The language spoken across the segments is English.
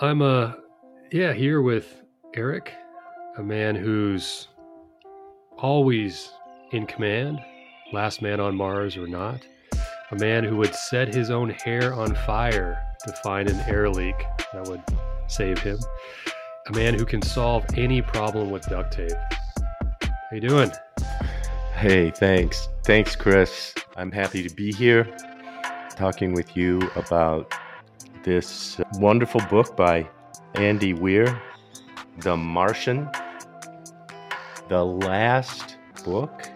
I'm uh yeah, here with Eric, a man who's always in command, last man on Mars or not. A man who would set his own hair on fire to find an air leak that would save him. A man who can solve any problem with duct tape. How you doing? Hey, thanks. Thanks, Chris. I'm happy to be here talking with you about this wonderful book by Andy Weir, The Martian, the last book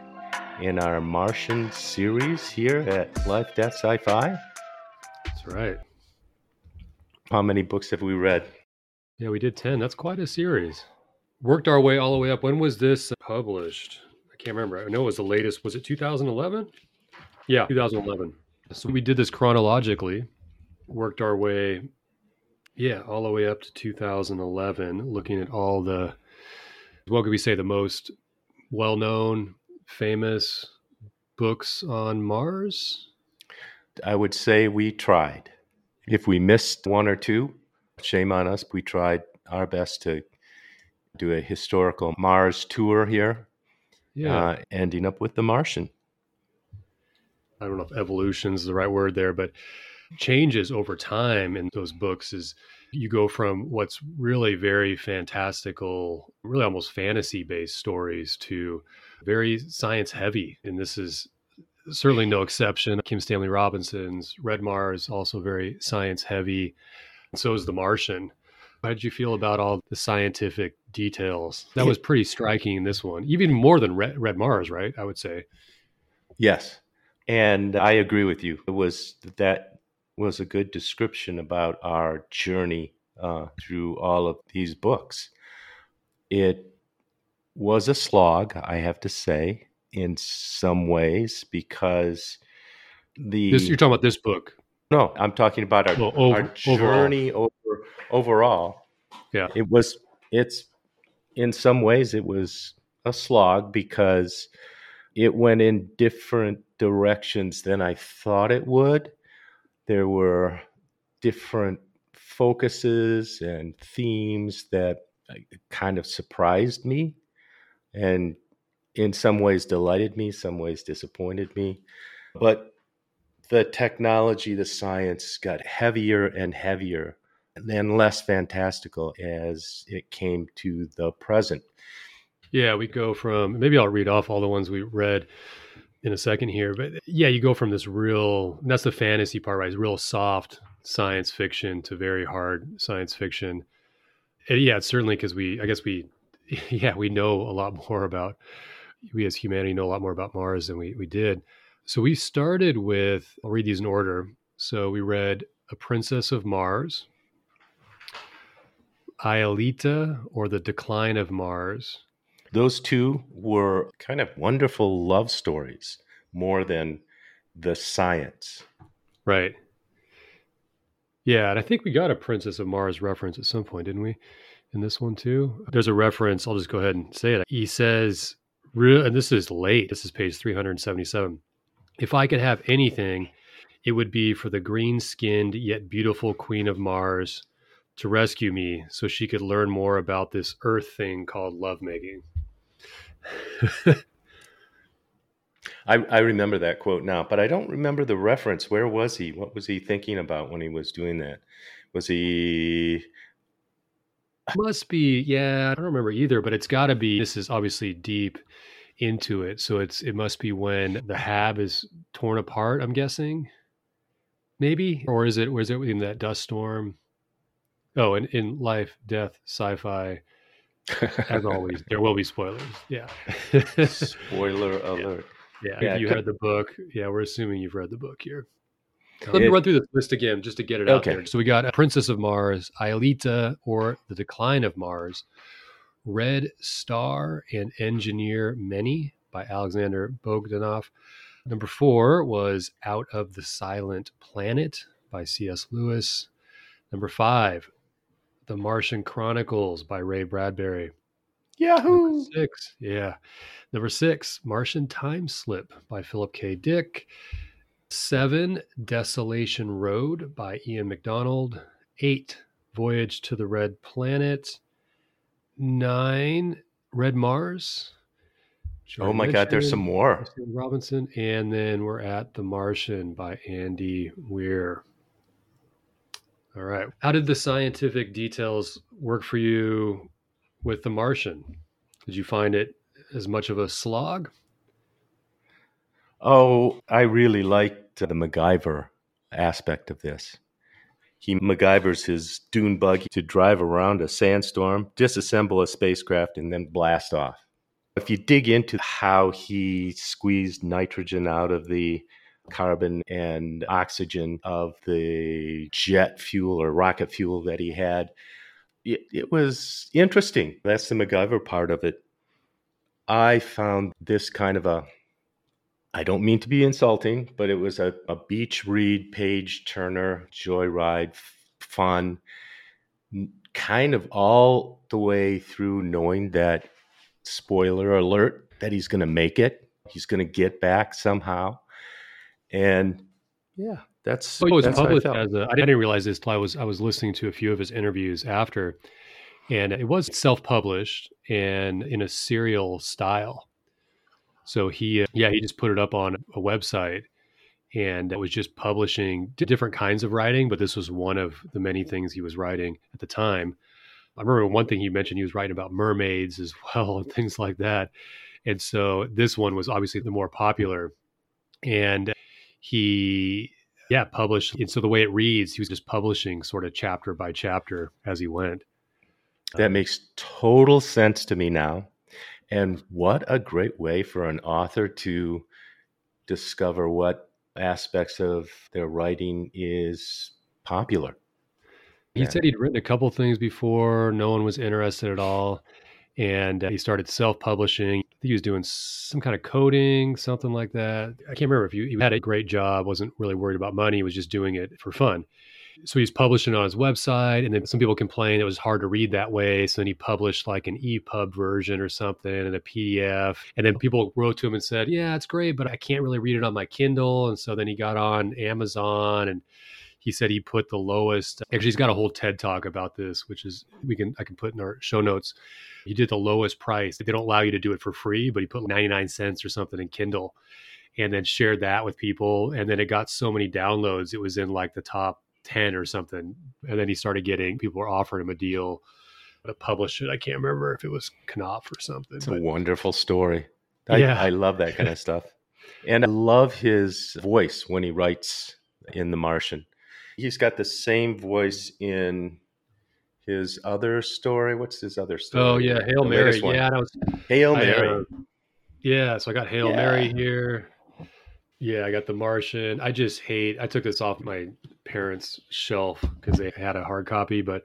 in our Martian series here at Life, Death, Sci-Fi. That's right. How many books have we read? Yeah, we did 10. That's quite a series. Worked our way all the way up. When was this published? I can't remember. I know it was the latest. Was it 2011? Yeah, 2011. So we did this chronologically, worked our way, yeah, all the way up to 2011, looking at all the, what could we say, the most well known, famous books on Mars? I would say we tried. If we missed one or two, shame on us. We tried our best to do a historical Mars tour here, Yeah. uh, ending up with The Martian. I don't know if evolution is the right word there, but changes over time in those books is you go from what's really very fantastical, really almost fantasy based stories to very science heavy. And this is certainly no exception. Kim Stanley Robinson's Red Mars, also very science heavy. So is The Martian. How did you feel about all the scientific details? That was pretty striking in this one, even more than Red, Red Mars, right? I would say. Yes. And I agree with you. It was that was a good description about our journey uh, through all of these books. It was a slog, I have to say, in some ways, because the This, you're talking about this book. no, I'm talking about our, Well, over- our journey over overall. Yeah. It was it's in some ways it was a slog because it went in different directions than I thought it would. There were different focuses and themes that kind of surprised me and in some ways delighted me, some ways disappointed me. But the technology, the science got heavier and heavier and less fantastical as it came to the present. Yeah, we go from maybe I'll read off all the ones we read in a second here, but yeah, you go from this real that's the fantasy part, right? It's real soft science fiction to very hard science fiction. And yeah, it's certainly because we I guess we yeah, we know a lot more about we as humanity know a lot more about Mars than we, we did. So we started with I'll read these in order. So we read A Princess of Mars, Aelita or the Decline of Mars, Those two were kind of wonderful love stories more than the science. Right. Yeah, and I think we got a Princess of Mars reference at some point, didn't we? In this one too. There's a reference. I'll just go ahead and say it. He says, and this is late. This is page 377. If I could have anything, it would be for the green-skinned yet beautiful Queen of Mars to rescue me, so she could learn more about this Earth thing called lovemaking. I, I remember that quote now, but I don't remember the reference. Where was he? What was he thinking about when he was doing that? Was he Must be, yeah. I don't remember either, but it's got to be. This is obviously deep into it, so it's it must be when the hab is torn apart. I'm guessing, maybe, or is it? Is it in that dust storm? Oh, in, in life, death, sci-fi. As always, there will be spoilers. Yeah, spoiler alert? yeah. Yeah, if you could- read the book, yeah, we're assuming you've read the book here. Let me run through this list again just to get it out there. So we got Princess of Mars, Aelita or The Decline of Mars, Red Star and Engineer Menni by Alexander Bogdanov. Number four was Out of the Silent Planet by C.S. Lewis. Number five, The Martian Chronicles by Ray Bradbury. Yahoo! Number six, yeah. Number six, Martian Time Slip by Philip K. Dick. Seven, Desolation Road by Ian McDonald. Eight, Voyage to the Red Planet. Nine, Red Mars. Oh my God, there's some more. Robinson. And then we're at The Martian by Andy Weir. All right. How did the scientific details work for you with The Martian? Did you find it as much of a slog? Oh, I really liked the MacGyver aspect of this. He MacGyvers his dune buggy to drive around a sandstorm, disassemble a spacecraft, and then blast off. If you dig into how he squeezed nitrogen out of the carbon and oxygen of the jet fuel or rocket fuel that he had. It, it was interesting. That's the MacGyver part of it. I found this kind of a, I don't mean to be insulting, but it was a, a beach read, page turner, joyride, fun, kind of all the way through knowing that, spoiler alert, that he's going to make it. He's going to get back somehow and yeah, that's. Well, he was that's published I as a. I didn't realize this till I was I was listening to a few of his interviews after, and it was self-published and in a serial style. So he, uh, yeah, he just put it up on a website, and it was just publishing different kinds of writing. But this was one of the many things he was writing at the time. I remember one thing he mentioned he was writing about mermaids as well and things like that. And so this one was obviously the more popular. And he yeah published and so the way it reads he was just publishing sort of chapter by chapter as he went. That um, makes total sense to me now. And what a great way for an author to discover what aspects of their writing is popular. He yeah. said he'd written a couple things before. No one was interested at all and he started self-publishing. He was doing some kind of coding, something like that. I can't remember if he, he had a great job, wasn't really worried about money, he was just doing it for fun. So he's publishing on his website, and then some people complained it was hard to read that way. So then he published like an EPUB version or something and a PDF. And then people wrote to him and said, "Yeah, it's great, but I can't really read it on my Kindle." And so then he got on Amazon and he said he put the lowest actually he's got a whole ted talk about this which is we can i can put in our show notes. He did the lowest price. They don't allow you to do it for free but he put 99 cents or something in kindle and then shared that with people. And then it got so many downloads it was in like the top 10 or something. And then he started getting people were offering him a deal to publish it. I can't remember if it was knopf or something it's but, a wonderful story. I, yeah. I love that kind of stuff. And i love his voice when he writes in the martian He's got the same voice in his other story. What's his other story? Oh yeah, Hail the Mary. Yeah, that was Hail Mary. I, uh, yeah, so I got Hail yeah. Mary here. Yeah, I got The Martian. I just hate. I took this off my parents' shelf because they had a hard copy. But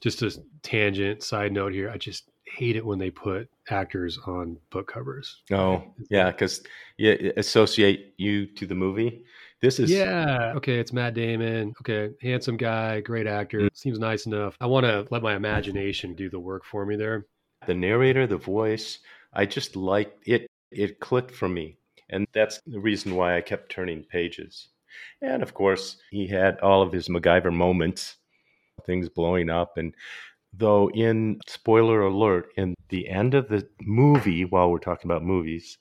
just a tangent side note here, I just hate it when they put actors on book covers. Oh, yeah, because you associate you to the movie. This is yeah. Okay, it's Matt Damon. Okay, handsome guy, great actor. Mm-hmm. Seems nice enough. I want to let my imagination do the work for me there. The narrator, the voice, I just like it. It clicked for me, and that's the reason why I kept turning pages. And of course, he had all of his MacGyver moments, things blowing up, and though in spoiler alert in the end of the movie while we're talking about movies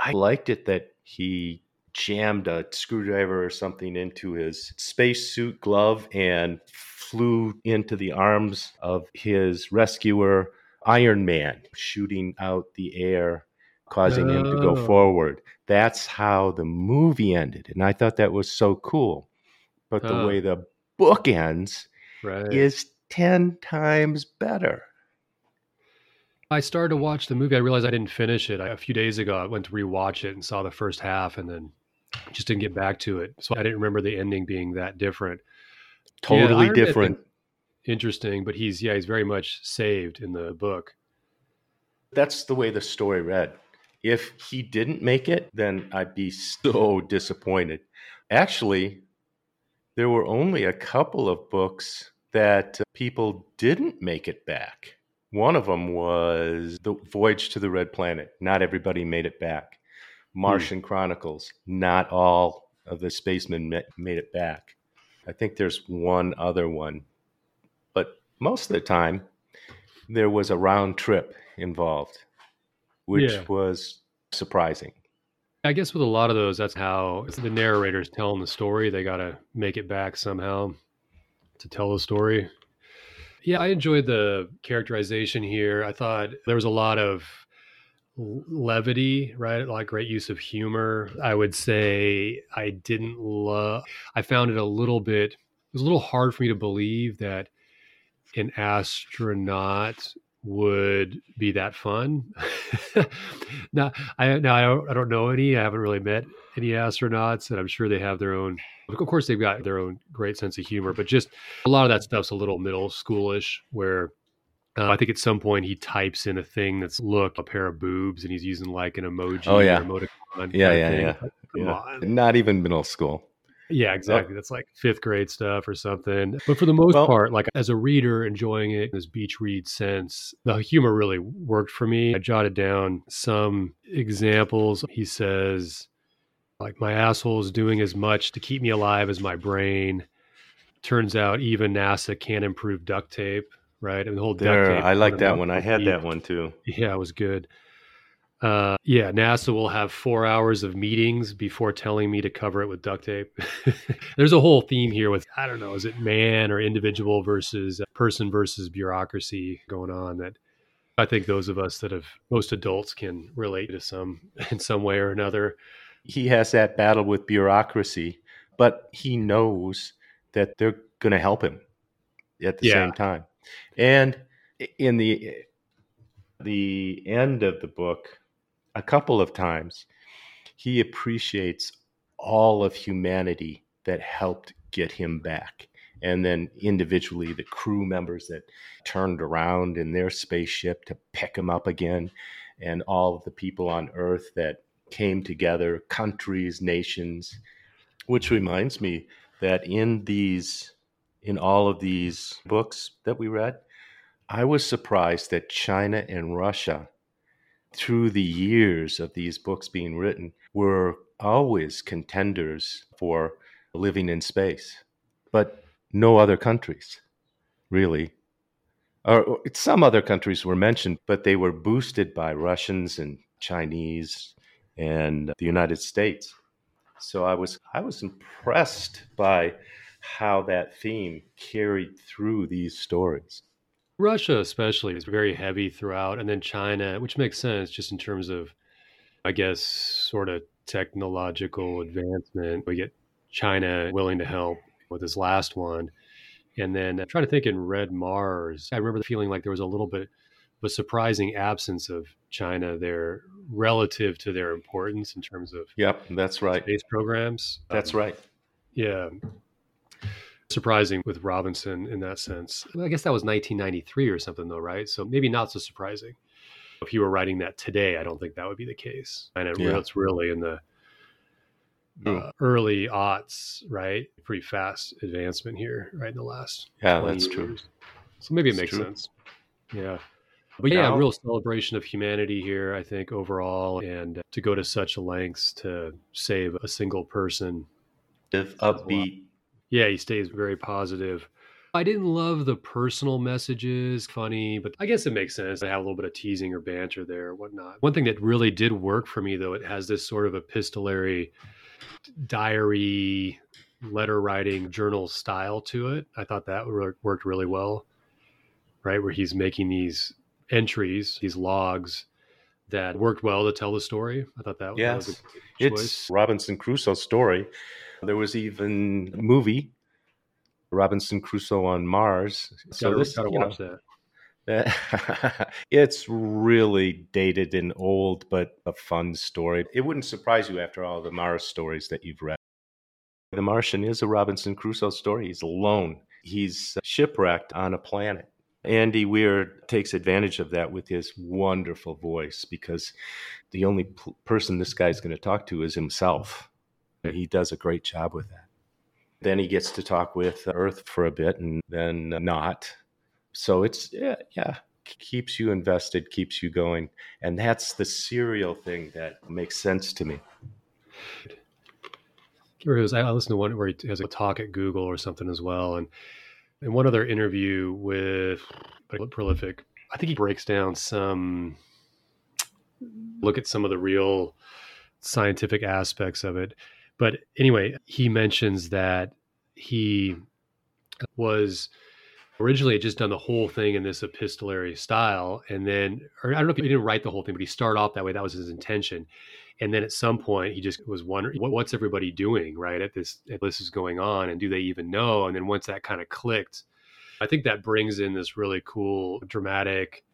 i liked it that he jammed a screwdriver or something into his spacesuit glove and flew into the arms of his rescuer, Iron Man, shooting out the air, causing oh. him to go oh. forward. That's how the movie ended. And I thought that was so cool. But the way the book ends right. is 10 times better. I started to watch the movie. I realized I didn't finish it. I, a few days ago, I went to rewatch it and saw the first half and then just didn't get back to it. So I didn't remember the ending being that different. Totally yeah, different. Interesting, but he's yeah, he's very much saved in the book. That's the way the story read. If he didn't make it, then I'd be so disappointed. Actually, there were only a couple of books that uh, people didn't make it back. One of them was The Voyage to the Red Planet. Not everybody made it back. Martian hmm. Chronicles. Not all of the spacemen made it back. I think there's one other one. But most of the time there was a round trip involved, which Yeah. was surprising. I guess with a lot of those, that's how the narrator's telling the story. They got to make it back somehow to tell the story. Yeah, I enjoyed the characterization here. I thought there was a lot of levity, right? Like great use of humor. I would say I didn't love, I found it a little bit, it was a little hard for me to believe that an astronaut would be that fun. now, I now I don't, I don't know any. I haven't really met any astronauts, and I'm sure they have their own. Of course, they've got their own great sense of humor, but just a lot of that stuff's a little middle schoolish. Where uh, I think at some point he types in a thing that's look a pair of boobs, and he's using like an emoji. Oh, yeah. or emoticon. Yeah, yeah, yeah. Like, come Yeah. on. Not even middle school. Yeah, exactly. That's like fifth grade stuff or something. But for the most Well- part, like as a reader enjoying it in this beach read sense, the humor really worked for me. I jotted down some examples. He says, like, my asshole is doing as much to keep me alive as my brain. Turns out even NASA can't improve duct tape, right? And the whole duct tape. I like that one. I had that one too. Yeah, it was good. Uh, yeah, NASA will have four hours of meetings before telling me to cover it with duct tape. There's a whole theme here with, I don't know, is it man or individual versus person versus bureaucracy going on that I think those of us that have, most adults can relate to some in some way or another. He has that battle with bureaucracy, but he knows that they're going to help him at the Yeah. same time. And in the the end of the book, a couple of times, he appreciates all of humanity that helped get him back. And then individually, the crew members that turned around in their spaceship to pick him up again, and all of the people on Earth that came together, countries, nations, which reminds me that in these, in all of these books that we read, I was surprised that China and Russia, through the years of these books being written, were always contenders for living in space, but no other countries, really. Or, some other countries were mentioned, but they were boosted by Russians and Chinese and the United States. So I was I was impressed by how that theme carried through these stories. Russia, especially, is very heavy throughout. And then China, which makes sense just in terms of, I guess, sort of technological advancement. We get China willing to help with this last one. And then I'm trying to think in Red Mars, I remember feeling like there was a little bit of a surprising absence of China there relative to their importance in terms of Yep, that's right. space programs. That's Um, right. Yeah. Surprising with Robinson in that sense. I guess that was 1993 or something, though, right? So maybe not so surprising. If you were writing that today, I don't think that would be the case. And it, Yeah. it's really in the uh, early aughts, right? Pretty fast advancement here, right? In the last Yeah, 20 that's true. So maybe it It's makes true. sense. Yeah. But yeah, a real celebration of humanity here, I think, overall. And uh, to go to such lengths to save a single person If upbeat. Yeah, he stays very positive. I didn't love the personal messages, funny, but I guess it makes sense to have a little bit of teasing or banter there or whatnot. One thing that really did work for me, though, it has this sort of epistolary diary, letter writing, journal style to it. I thought that worked really well, right? Where he's making these entries, these logs that worked well to tell the story. I thought that, that Yes. was a. It's Robinson Crusoe's story. There was even a movie, Robinson Crusoe on Mars. So gotta, this, gotta you know, watch that. it's really dated and old, but a fun story. It wouldn't surprise you after all the Mars stories that you've read. The Martian is a Robinson Crusoe story. He's alone. He's uh, shipwrecked on a planet. Andy Weir takes advantage of that with his wonderful voice because the only p- person this guy's going to talk to is himself. He does a great job with that. Then he gets to talk with Earth for a bit and then not. So it's, yeah, yeah, keeps you invested, keeps you going. And that's the serial thing that makes sense to me. I listened to one where he has a talk at Google or something as well, and in one other interview with Prolific, I think he breaks down some look at some of the real scientific aspects of it. But anyway, he mentions that he was originally had just done the whole thing in this epistolary style. And then, or I don't know if he didn't write the whole thing, but he started off that way. That was his intention. And then at some point, he just was wondering, what, what's everybody doing, right? At this, at this is going on, and do they even know? And then once that kind of clicked, I think that brings in this really cool, dramatic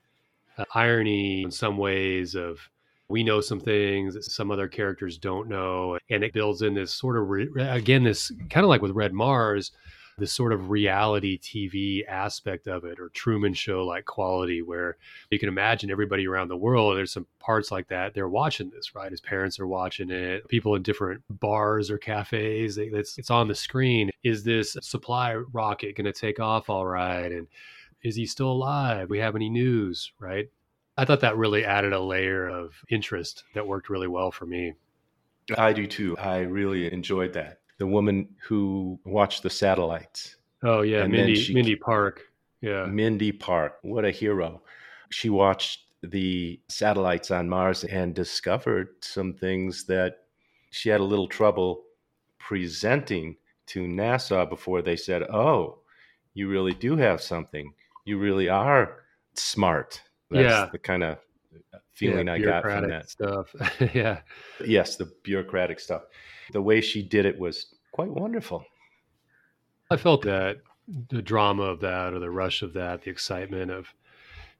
uh, irony in some ways of we know some things that some other characters don't know and it builds in this sort of re- again this kind of like with red mars this sort of reality TV aspect of it or Truman Show like quality where you can imagine everybody around the world. There's some parts like that. They're watching this, right? His parents are watching it. People in different bars or cafes, they, it's, it's on the screen. Is this supply rocket going to take off all right? And is he still alive? We have any news, right? I thought that really added a layer of interest that worked really well for me. I do too. I really enjoyed that the woman who watched the satellites. Oh yeah, and Mindy she, Mindy Park. Yeah. Mindy Park. What a hero. She watched the satellites on Mars and discovered some things that she had a little trouble presenting to NASA before they said, "Oh, you really do have something. You really are smart." That's yeah. the kind of feeling yeah, I got from that stuff. yeah. Yes, the bureaucratic stuff the way she did it was quite wonderful. I felt that the drama of that, or the rush of that, the excitement of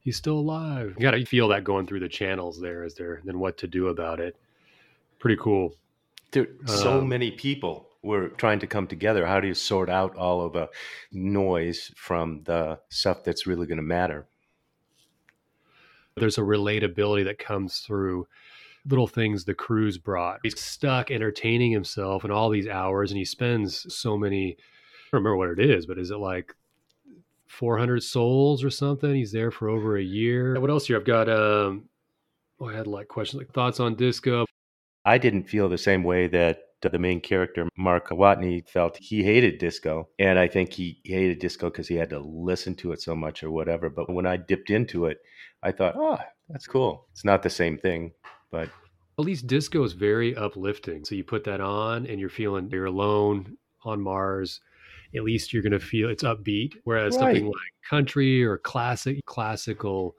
he's still alive. You got to feel that going through the channels there. Is there then what to do about it? Pretty cool. So um, many people were trying to come together. How do you sort out all of the noise from the stuff that's really going to matter? There's a relatability that comes through little things the crews brought. He's stuck entertaining himself in all these hours, and he spends so many. I don't remember what it is, but is it like 400 sols or something? He's there for over a year. What else here? I've got. Um, oh, I had like questions, like thoughts on disco. I didn't feel the same way that the main character, Mark Watney, felt he hated disco. And I think he hated disco because he had to listen to it so much or whatever. But when I dipped into it, I thought, oh, that's cool. It's not the same thing. But at least disco is very uplifting. So you put that on and you're feeling you're alone on Mars. At least you're going to feel it's upbeat. Whereas right. something like country or classic, classical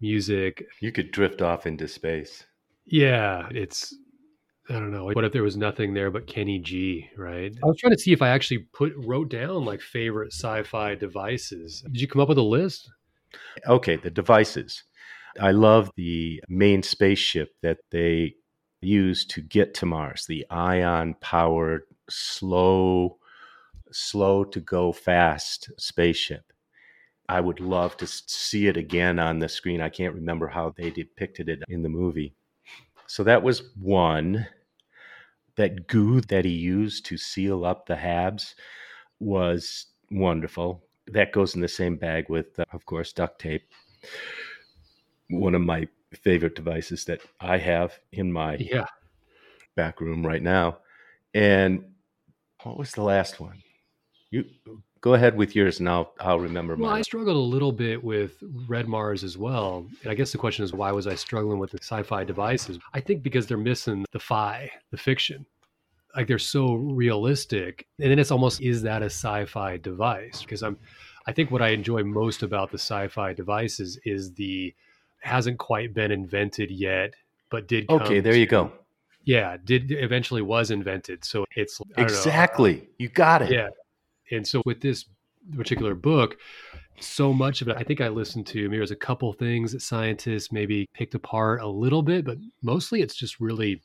music, you could drift off into space. Yeah, it's I don't know. What if there was nothing there but Kenny G, right? I was trying to see if I actually put wrote down like favorite sci-fi devices. Did you come up with a list? Okay, the devices. I love the main spaceship that they use to get to Mars, the ion powered, slow, slow to go fast spaceship. I would love to see it again on the screen. I can't remember how they depicted it in the movie. So that was one. That goo that he used to seal up the habs was wonderful. That goes in the same bag with, uh, of course, duct tape one of my favorite devices that I have in my yeah. back room right now. And what was the last one? You go ahead with yours and I'll I'll remember well, mine. I struggled a little bit with Red Mars as well. And I guess the question is why was I struggling with the sci-fi devices? I think because they're missing the fi, the fiction. Like they're so realistic. And then it's almost is that a sci-fi device? Because I'm I think what I enjoy most about the sci-fi devices is the hasn't quite been invented yet, but did. Okay, there to, you go. Yeah, did eventually was invented. So it's exactly know, you got it. Yeah, and so with this particular book, so much of it, I think I listened to. Maybe there's a couple things that scientists maybe picked apart a little bit, but mostly it's just really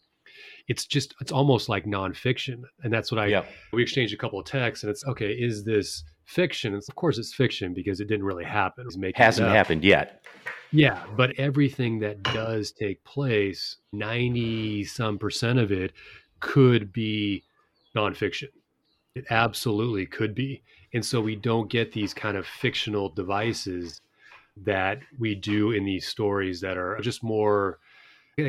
it's just it's almost like nonfiction and that's what i yeah. we exchanged a couple of texts and it's okay is this fiction it's, of course it's fiction because it didn't really happen it hasn't happened yet yeah, but everything that does take place, 90 some percent of it could be nonfiction. It absolutely could be. And so we don't get these kind of fictional devices that we do in these stories that are just more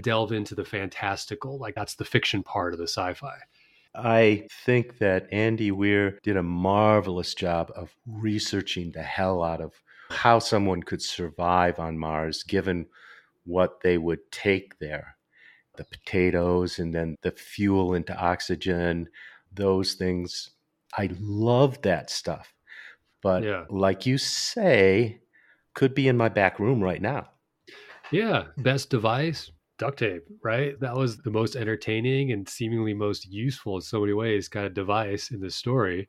delve into the fantastical. Like that's the fiction part of the sci fi. I think that Andy Weir did a marvelous job of researching the hell out of how someone could survive on Mars given what they would take there the potatoes and then the fuel into oxygen, those things. I love that stuff. But Yeah. like you say, could be in my back room right now. Yeah, best device, duct tape, right? That was the most entertaining and seemingly most useful in so many ways kind of device in this story,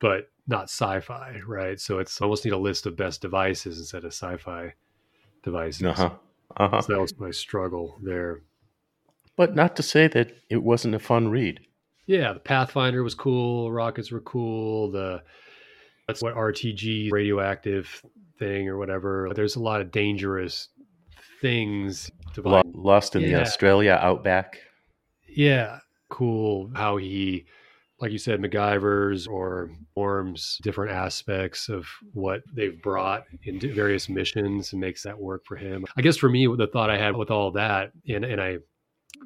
but not sci-fi, right? So it's almost need a list of best devices instead of sci-fi devices. Uh-huh. Uh-huh. So that was my struggle there. But not to say that it wasn't a fun read. Yeah, the Pathfinder was cool, rockets were cool, the that's what RTG radioactive thing or whatever. There's a lot of dangerous things to Lo- buy. Lost in the Australia outback. Yeah, cool how he, like you said, MacGyver's or forms different aspects of what they've brought into various missions and makes that work for him. I guess for me, the thought I had with all that, and, and I,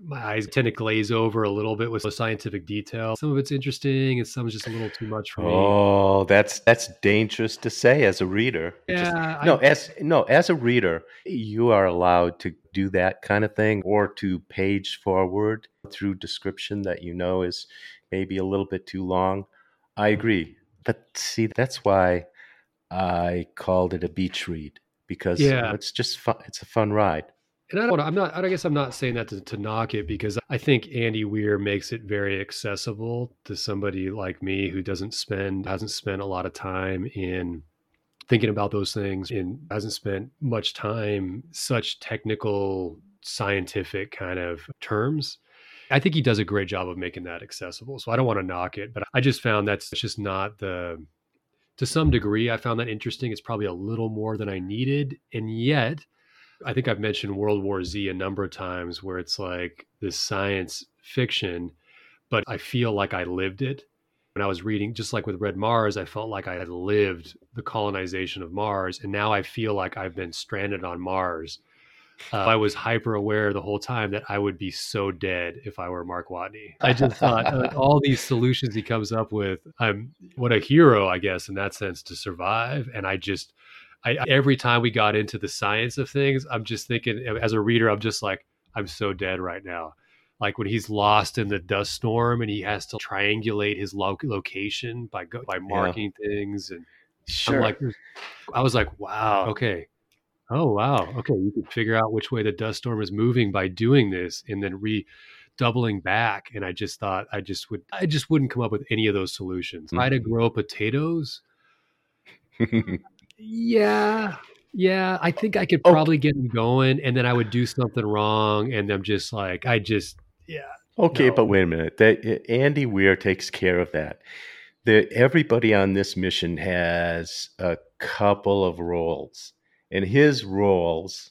my eyes tend to glaze over a little bit with the scientific detail. Some of it's interesting, and some is just a little too much for me. Oh, that's that's dangerous to say as a reader. Just- yeah, no, I, as no, as a reader, you are allowed to do that kind of thing or to page forward through description that you know is maybe a little bit too long. I mm-hmm. agree. But see, that's why I called it a beach read because Yeah. it's just fun. It's a fun ride. And I don't. I'm not. I guess I'm not saying that to, to knock it because I think Andy Weir makes it very accessible to somebody like me who doesn't spend hasn't spent a lot of time in thinking about those things and hasn't spent much time such technical scientific kind of terms. I think he does a great job of making that accessible. So I don't want to knock it, but I just found that's just not the to some degree I found that interesting. It's probably a little more than I needed. And yet I think I've mentioned World War Z a number of times where it's like this science fiction, but I feel like I lived it. When I was reading, just like with Red Mars, I felt like I had lived the colonization of Mars. And now I feel like I've been stranded on Mars. Uh, I was hyper aware the whole time that I would be so dead if I were Mark Watney. I just thought like, all these solutions he comes up with, I'm what a hero, I guess, in that sense to survive. And I just, I every time we got into the science of things, I'm just thinking as a reader, I'm just like, I'm so dead right now. Like when he's lost in the dust storm and he has to triangulate his lo- location by go- by marking things, and Sure. I'm like, I was like, wow, okay, oh wow, okay, you can figure out which way the dust storm is moving by doing this, and then re doubling back. And I just thought I just would, I just wouldn't come up with any of those solutions. Try to Mhm. grow potatoes. Yeah. Yeah. I think I could Okay. probably get them going and then I would do something wrong. And I'm just like, I just, yeah. Okay, No. but wait a minute. That eh, Andy Weir takes care of that. The, everybody on this mission has a couple of roles, and his roles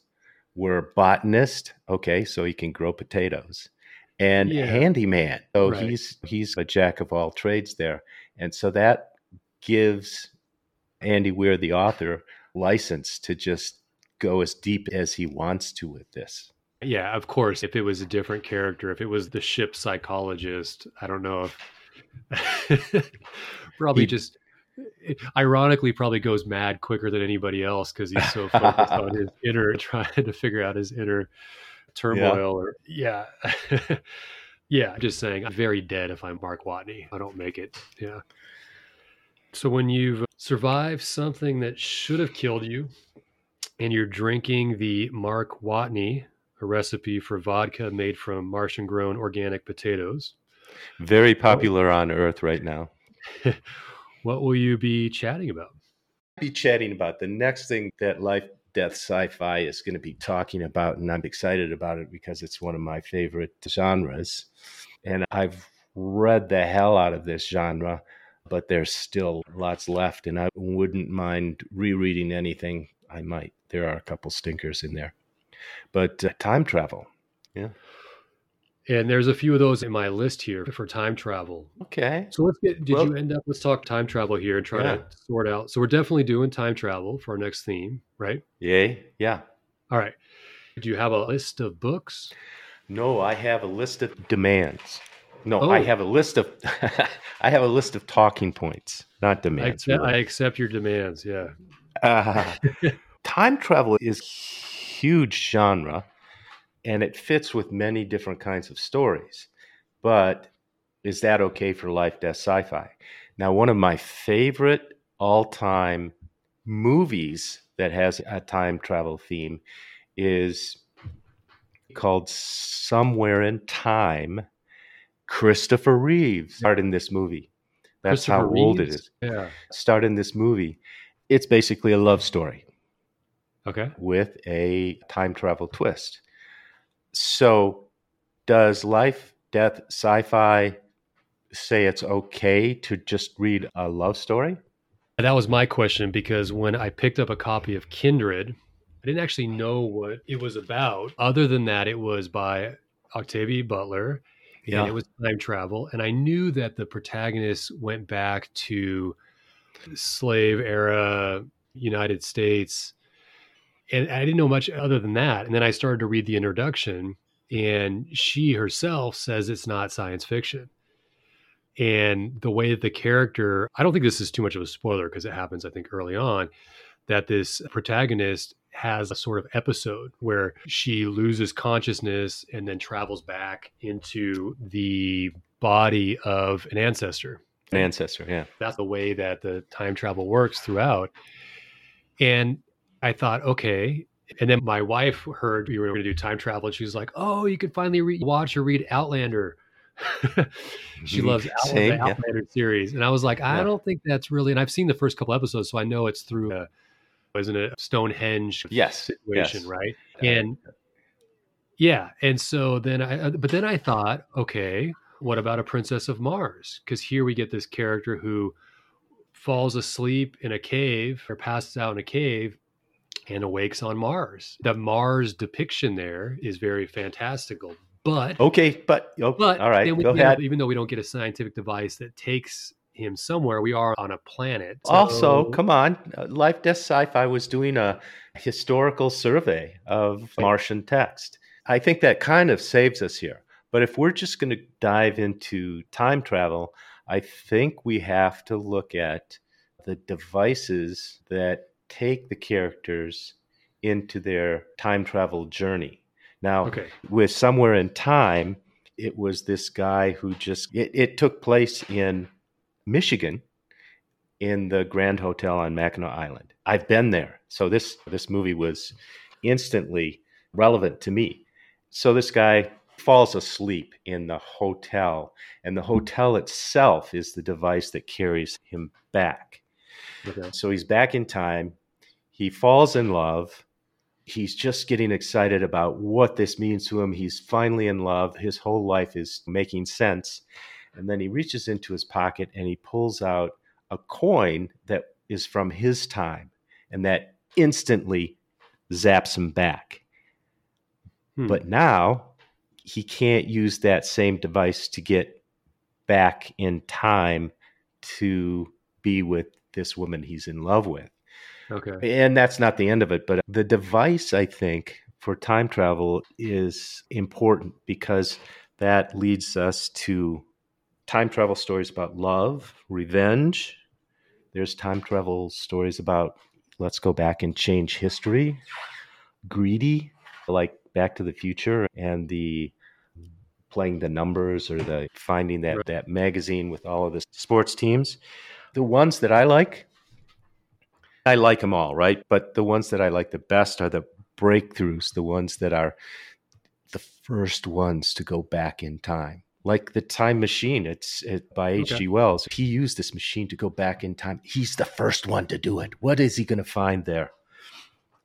were botanist. Okay, so he can grow potatoes, and Yeah. handyman. So Right. he's he's a jack of all trades there, and so that gives Andy Weir, the author, license to just go as deep as he wants to with this. Yeah. Of course, if it was a different character, if it was the ship psychologist, I don't know if probably He- just ironically probably goes mad quicker than anybody else because he's so focused on his inner trying to figure out his inner turmoil or yeah yeah just saying i'm very dead if i'm mark watney i don't make it yeah so when you've survived something that should have killed you and you're drinking the mark watney a recipe for vodka made from martian grown organic potatoes Very popular on Earth right now. what will you be chatting about? Be chatting about the next thing that life death sci-fi is going to be talking about and i'm excited about it because it's one of my favorite genres. And i've read the hell out of this genre but there's still lots left and i wouldn't mind rereading anything i might there are a couple stinkers in there but uh, time travel yeah. and there's a few of those in my list here for time travel okay So let's get. Did Well- you end up? Let's talk time travel here and try Yeah. to sort out. So we're definitely doing time travel for our next theme, right? yay yeah All right. Do you have a list of books? no i have a list of demands No, Oh. I have a list of I have a list of talking points, not I demands. accept, really. I accept your demands. Yeah. Uh, time travel is huge genre and it fits with many different kinds of stories. But is that okay for life death sci-fi? Now, one of my favorite all-time movies that has a time travel theme is called Somewhere in Time. Christopher Reeves starred in this movie. That's how Christopher old it is. Yeah. Starred in this movie. It's basically a love story Okay. with a time travel twist. So, does life, death, sci fi say it's okay to just read a love story? That was my question because when I picked up a copy of Kindred, I didn't actually know what it was about. Other than that, it was by Octavia Butler and it was time travel. And I knew that the protagonist went back to slave era United States. And I didn't know much other than that. And then I started to read the introduction, and she herself says it's not science fiction. And the way that the character, I don't think this is too much of a spoiler because it happens, I think, early on, that this protagonist has a sort of episode where she loses consciousness and then travels back into the body of an ancestor. An ancestor, yeah. That's the way that the time travel works throughout. And I thought, okay. And then my wife heard we were going to do time travel, and she was like, "Oh, you can finally re- watch or read Outlander." she loves Out- Same, yeah. Outlander series, and I was like, I Yeah. don't think that's really. And I've seen the first couple episodes, so I know it's through a, isn't it a Stonehenge Yes. situation, yes. right? And yeah, and so then I, uh, but then I thought, okay, what about a Princess of Mars? Because here we get this character who falls asleep in a cave or passes out in a cave and awakes on Mars. The Mars depiction there is very fantastical, but Okay, but, oh, but all right, we, go you know, ahead. even though we don't get a scientific device that takes him somewhere, we are on a planet. also, come on, uh, Life Death Sci-Fi was doing a historical survey of Martian text. I think that kind of saves us here. But if we're just going to dive into time travel, I think we have to look at the devices that take the characters into their time travel journey. Now, okay, with somewhere in time it was this guy who just it, it took place in michigan in the grand hotel on mackinac island i've been there so this this movie was instantly relevant to me so this guy falls asleep in the hotel and the hotel itself is the device that carries him back okay, so he's back in time. He falls in love. He's just getting excited about what this means to him. He's finally in love. His whole life is making sense. And then he reaches into his pocket and he pulls out a coin that is from his time and that instantly zaps him back. Hmm. But now he can't use that same device to get back in time to be with this woman he's in love with. okay, And that's not the end of it, but the device, I think, for time travel is important because that leads us to time travel stories about love, revenge. There's time travel stories about let's go back and change history, greedy, like Back to the Future and the playing the numbers or the finding that Right. that magazine with all of the sports teams. The ones that I like, I like them all, right? But the ones that I like the best are the breakthroughs, the ones that are the first ones to go back in time. Like the time machine, it's it, by Okay. H.G. Wells. He used this machine to go back in time. He's the first one to do it. What is he going to find there?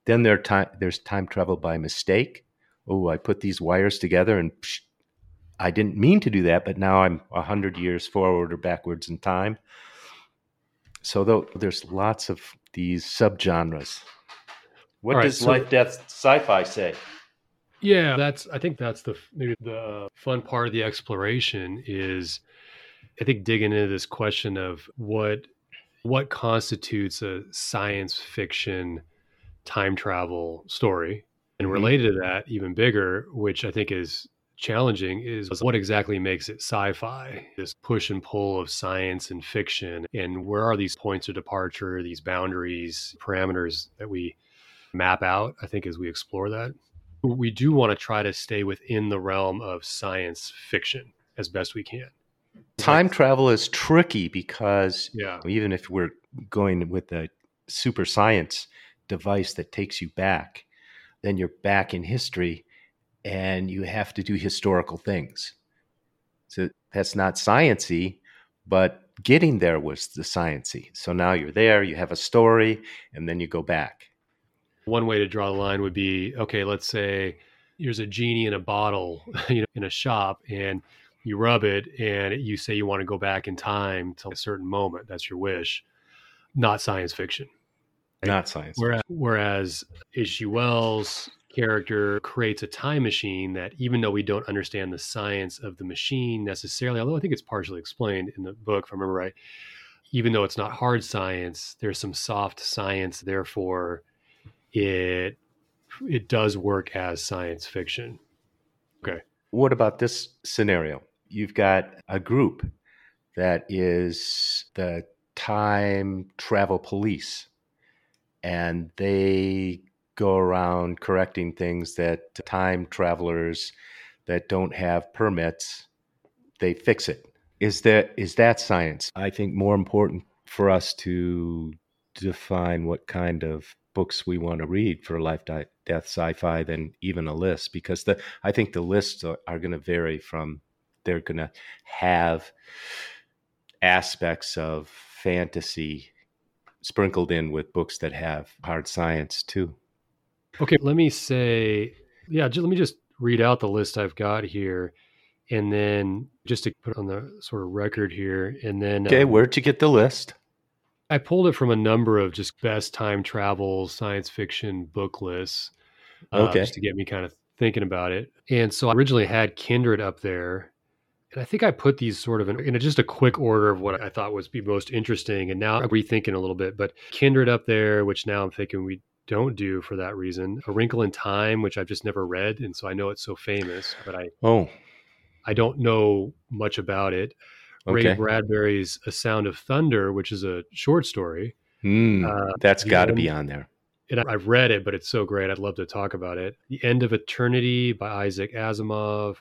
Then there time, there's time travel by mistake. Oh, I put these wires together and psh, I didn't mean to do that, but now I'm 100 years forward or backwards in time. So though there's lots of these subgenres. What right, does so- life death sci-fi say? Yeah, that's. I think that's the maybe the uh, fun part of the exploration is, I think digging into this question of what what constitutes a science fiction time travel story, and Mhm. related to that, even bigger, which I think is challenging is what exactly makes it sci-fi this push and pull of science and fiction and where are these points of departure these boundaries parameters that we map out i think as we explore that we do want to try to stay within the realm of science fiction as best we can time travel is tricky because yeah even if we're going with a super science device that takes you back then you're back in history and you have to do historical things. So that's not sciency, but getting there was the sciency. So now you're there, you have a story, and then you go back. One way to draw the line would be okay, let's say there's a genie in a bottle, you know, in a shop, and you rub it and you say you want to go back in time to a certain moment. That's your wish. Not science fiction. Not science. Whereas, whereas H.G. Wells character creates a time machine that even though we don't understand the science of the machine necessarily although i think it's partially explained in the book if i remember right even though it's not hard science there's some soft science therefore it it does work as science fiction. Okay. What about this scenario? You've got a group that is the time travel police and they go around correcting things that time travelers that don't have permits they fix it. Is that is that science? I think more important for us to define what kind of books we want to read for life death sci-fi than even a list because the i think the lists are, are going to vary from they're going to have aspects of fantasy sprinkled in with books that have hard science too Okay, let me say, yeah, let me just read out the list I've got here. And then just to put on the sort of record here. And then, okay, um, where'd you get the list? I pulled it from a number of just best time travel science fiction book lists. Uh, okay. Just to get me kind of thinking about it. And so I originally had Kindred up there. And I think I put these sort of in, in just a quick order of what I thought was be most interesting. And now I'm rethinking a little bit, but Kindred up there, which now I'm thinking we don't do for that reason. A Wrinkle in Time, which I've just never read, and so I know it's so famous, but I oh I don't know much about it. Okay. Ray Bradbury's A Sound of Thunder, which is a short story. Mm, uh, that's got to be on there. And I've read it, but it's so great. I'd love to talk about it. The End of Eternity by Isaac Asimov.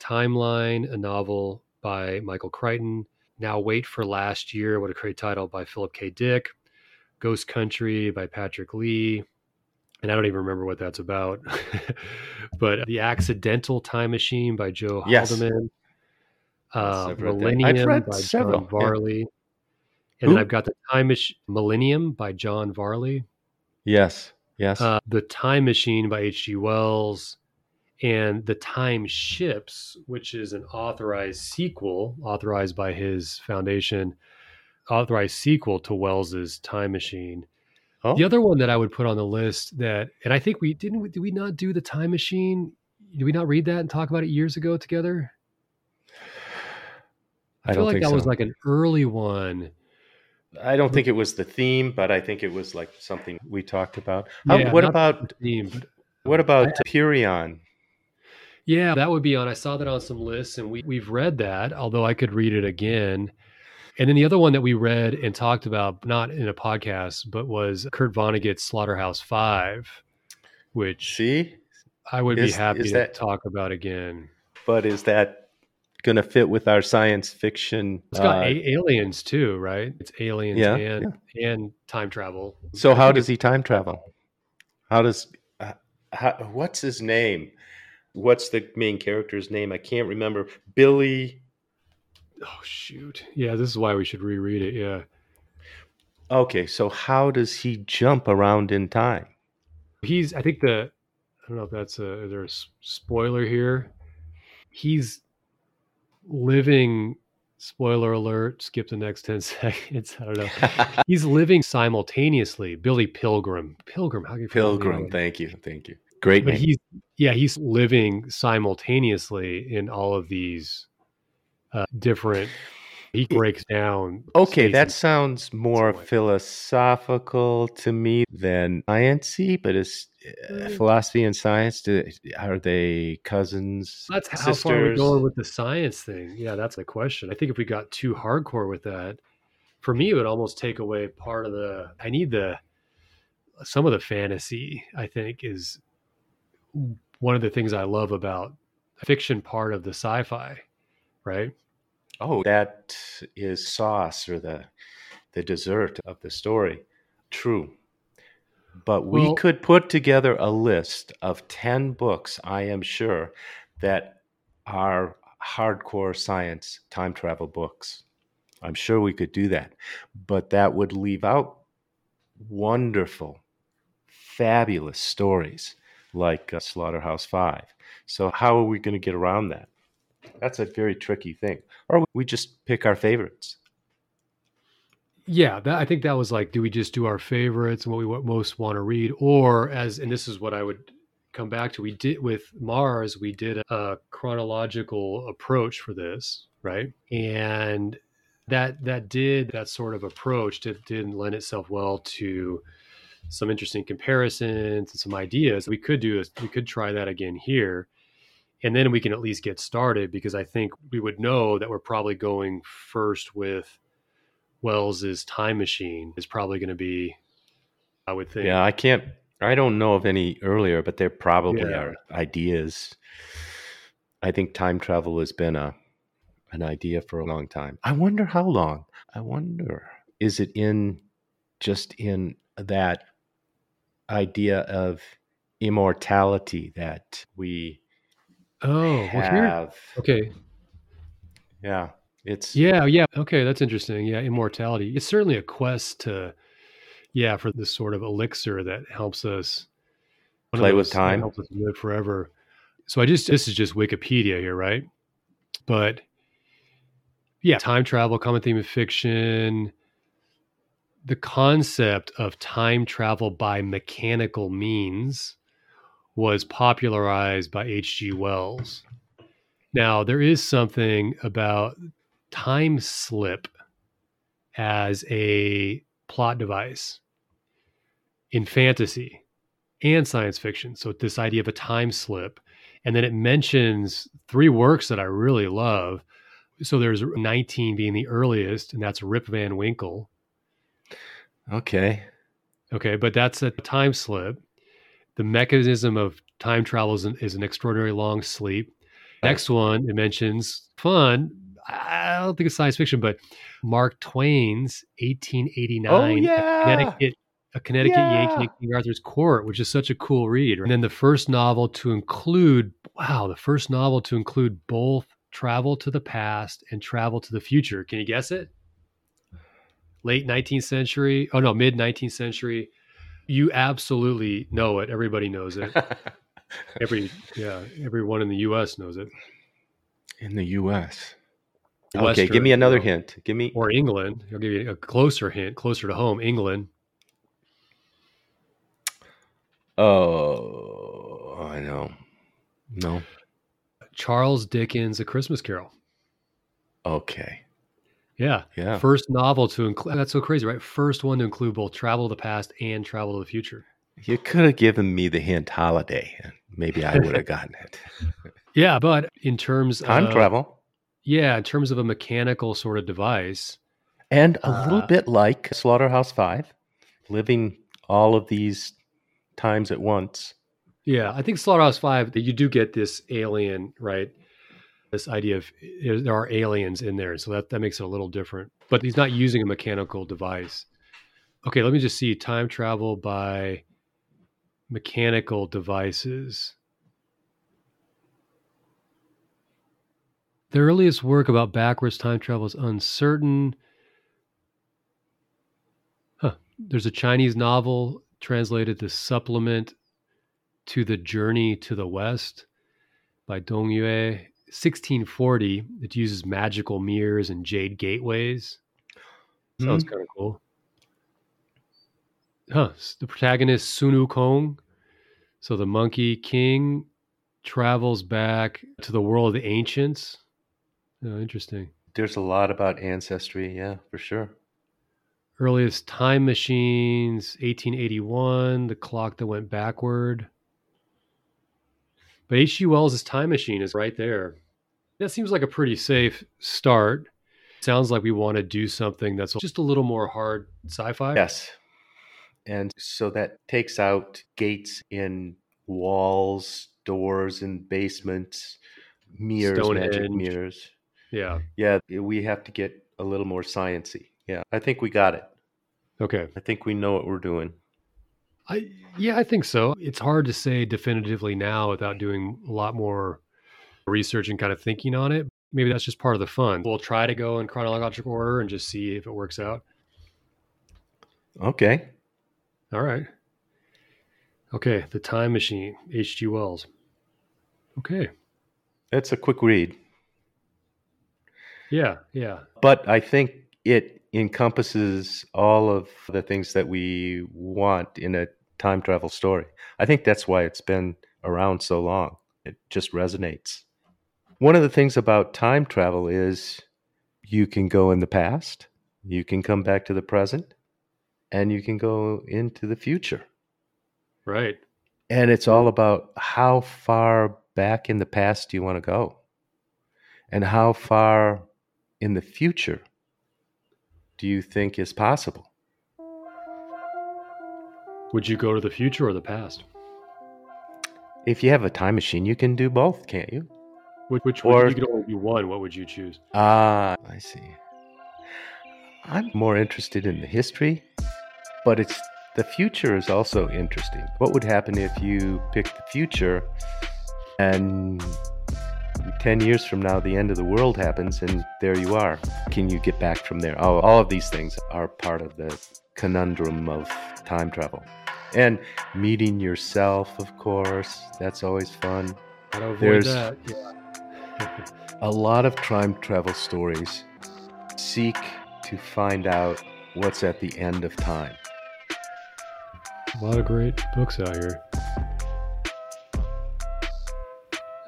Timeline, a novel by Michael Crichton. Now Wait for Last Year, what a great title by Philip K. Dick. Ghost Country by Patrick Lee. And I don't even remember what that's about. but The Accidental Time Machine by Joe yes. Haldeman. Uh, Millennium by several. John Varley. Yeah. And then I've got The Time Machine Millennium by John Varley. Yes. Yes. Uh, the Time Machine by H.G. Wells. And The Time Ships, which is an authorized sequel, authorized by his foundation authorized sequel to Wells's Time Machine. Oh. The other one that I would put on the list that, and I think we didn't, did we not do the Time Machine? Did we not read that and talk about it years ago together? I, I feel like that so. was like an early one. I don't think it was the theme, but I think it was like something we talked about. How, yeah, what about theme? But, what um, about Hyperion? Yeah, that would be on. I saw that on some lists, and we we've read that. Although I could read it again. And then the other one that we read and talked about, not in a podcast, but was Kurt Vonnegut's Slaughterhouse Five, which see, I would is, be happy to that, talk about again. But is that going to fit with our science fiction? It's got uh, a- aliens too, right? It's aliens yeah, and yeah. and time travel. So how does he time travel? How does uh, how, what's his name? What's the main character's name? I can't remember. Billy Oh shoot. Yeah, this is why we should reread it. Yeah. Okay, so how does he jump around in time? He's I think the I don't know if that's a is there a spoiler here. He's living spoiler alert, skip the next 10 seconds. I don't know. he's living simultaneously. Billy Pilgrim. Pilgrim, how can you Pilgrim, thank you. Thank you. Great but name. he's yeah, he's living simultaneously in all of these uh, different he breaks down. Okay, that sounds more philosophical to me than sciencey, but is uh, Mm. philosophy and science. Do, are they cousins? That's how far we're going with the science thing. Yeah, that's the question. I think if we got too hardcore with that, for me, it would almost take away part of the. I need the some of the fantasy. I think is one of the things I love about fiction part of the sci-fi, right? Oh, that is sauce or the the dessert of the story. True. But we Well- could put together a list of 10 books, I am sure, that are hardcore science time travel books. I'm sure we could do that. But that would leave out wonderful, fabulous stories like uh, Slaughterhouse Five. So, how are we going to get around that? That's a very tricky thing. Or we just pick our favorites. Yeah, that, I think that was like, do we just do our favorites and what we most want to read, or as, and this is what I would come back to. We did with Mars, we did a, a chronological approach for this, right? And that that did that sort of approach did, didn't lend itself well to some interesting comparisons and some ideas. We could do this. We could try that again here, and then we can at least get started because I think we would know that we're probably going first with Wells's time machine is probably going to be, I would think. Yeah, I can't, I don't know of any earlier, but there probably Yeah. are ideas. I think time travel has been a an idea for a long time. I wonder how long. I wonder is it in just in that idea of immortality that we Oh, well, here. Okay. Yeah, it's Yeah, yeah. Okay, that's interesting. Yeah, immortality. It's certainly a quest to, yeah, for this sort of elixir that helps us Play with time. helps us live forever. So I just this is just Wikipedia here, right? But yeah, time travel, common theme of fiction. The concept of time travel by mechanical means was popularized by H.G. Wells. Now, there is something about time slip as a plot device in fantasy and science fiction. So, this idea of a time slip. And then it mentions three works that I really love. So, there's 19 being the earliest, and that's Rip Van Winkle. okay. Okay, but that's a time slip. The mechanism of time travel is an, is an extraordinary long sleep. Next one, it mentions fun. I don't think it's science fiction, but Mark Twain's 1889 Oh, A yeah. Connecticut, a Connecticut Yeah. Yankee at King Arthur's Court, which is such a cool read. And then the first novel to include, wow, the first novel to include both travel to the past and travel to the future. Can you guess it? Late 19th century. Oh, no, mid 19th century. You absolutely know it. Everybody knows it. Every, yeah, everyone in the US knows it. in the U.S. Okay, Western, give me another you know, hint. Give me Or England. I'll give you a closer hint, closer to home. England. Oh, I know. No. Charles Dickens' A Christmas Carol. Okay. Yeah. Yeah. First novel to include, that's so crazy, right? First one to include both travel to the past and travel to the future. You could have given me the hint holiday, and maybe I would have gotten it. Yeah. But in terms Time of, travel. yeah, in terms of a mechanical sort of device, And a little Uh, bit like Slaughterhouse Five, living all of these times at once. Yeah, I think Slaughterhouse Five that you do get this alien, right? This idea of there are aliens in there, so that that makes it a little different. But he's not using a mechanical device. Okay, let me just see time travel by mechanical devices. The earliest work about backwards time travel is uncertain. Huh. There's a Chinese novel translated to supplement to the Journey to the West by Dong Yue. 1640. It uses magical mirrors and jade gateways. Sounds hmm. kind of cool. Huh. The protagonist, Sun Wukong So the Monkey King travels back to the world of the ancients. Oh, interesting. There's a lot about ancestry, yeah, for sure. Earliest time machines, 1881, the clock that went backward. But H.G. Wells' time machine is right there. That seems like a pretty safe start. Sounds like we want to do something that's just a little more hard sci fi. Yes. And so that takes out gates in walls, doors, and basements, mirrors, magic mirrors. Yeah. Yeah, we have to get a little more sciency. Yeah, I think we got it. Okay. I think we know what we're doing. I yeah, I think so. It's hard to say definitively now without doing a lot more research and kind of thinking on it. Maybe that's just part of the fun. We'll try to go in chronological order and just see if it works out. Okay. All right. Okay, The Time Machine, H.G. Wells. Okay. That's a quick read. Yeah, yeah. But I think it encompasses all of the things that we want in a time travel story. I think that's why it's been around so long. It just resonates. One of the things about time travel is you can go in the past, you can come back to the present, and you can go into the future. Right. And it's all about how far back in the past do you want to go? And how far in the future do you think is possible? Would you go to the future or the past? If you have a time machine, you can do both, can't you? Which, which Or- you could only do one? What would you choose? Ah, I see. I'm more interested in the history, but it's the future is also interesting. What would happen if you picked the future and 10 years from now the end of the world happens and there you are. Can you get back from there? Oh, all of these things are part of the conundrum of time travel. And meeting yourself, of course, that's always fun. How to avoid There's- that? Yeah. A lot of time travel stories seek to find out what's at the end of time. A lot of great books out here.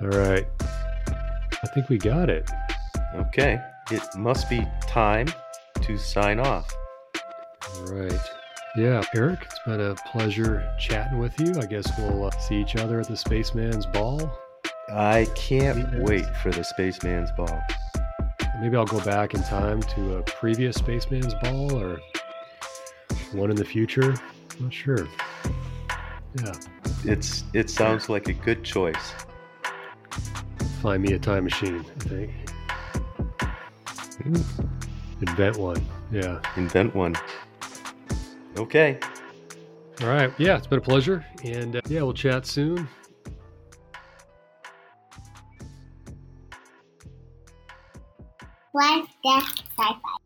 All right. I think we got it. Okay, it must be time to sign off. All right. Yeah, Eric, it's been a pleasure chatting with you. I guess we'll uh, see each other at the Spaceman's Ball. I can't wait for the Spaceman's Ball. Maybe I'll go back in time to a previous Spaceman's Ball or one in the future. Not sure. Yeah, It's it sounds like a good choice. find me a time machine, I think. Invent one. Yeah. Invent one. Okay. All right. Yeah, it's been a pleasure. And uh, yeah, we'll chat soon. What's that sci-fi?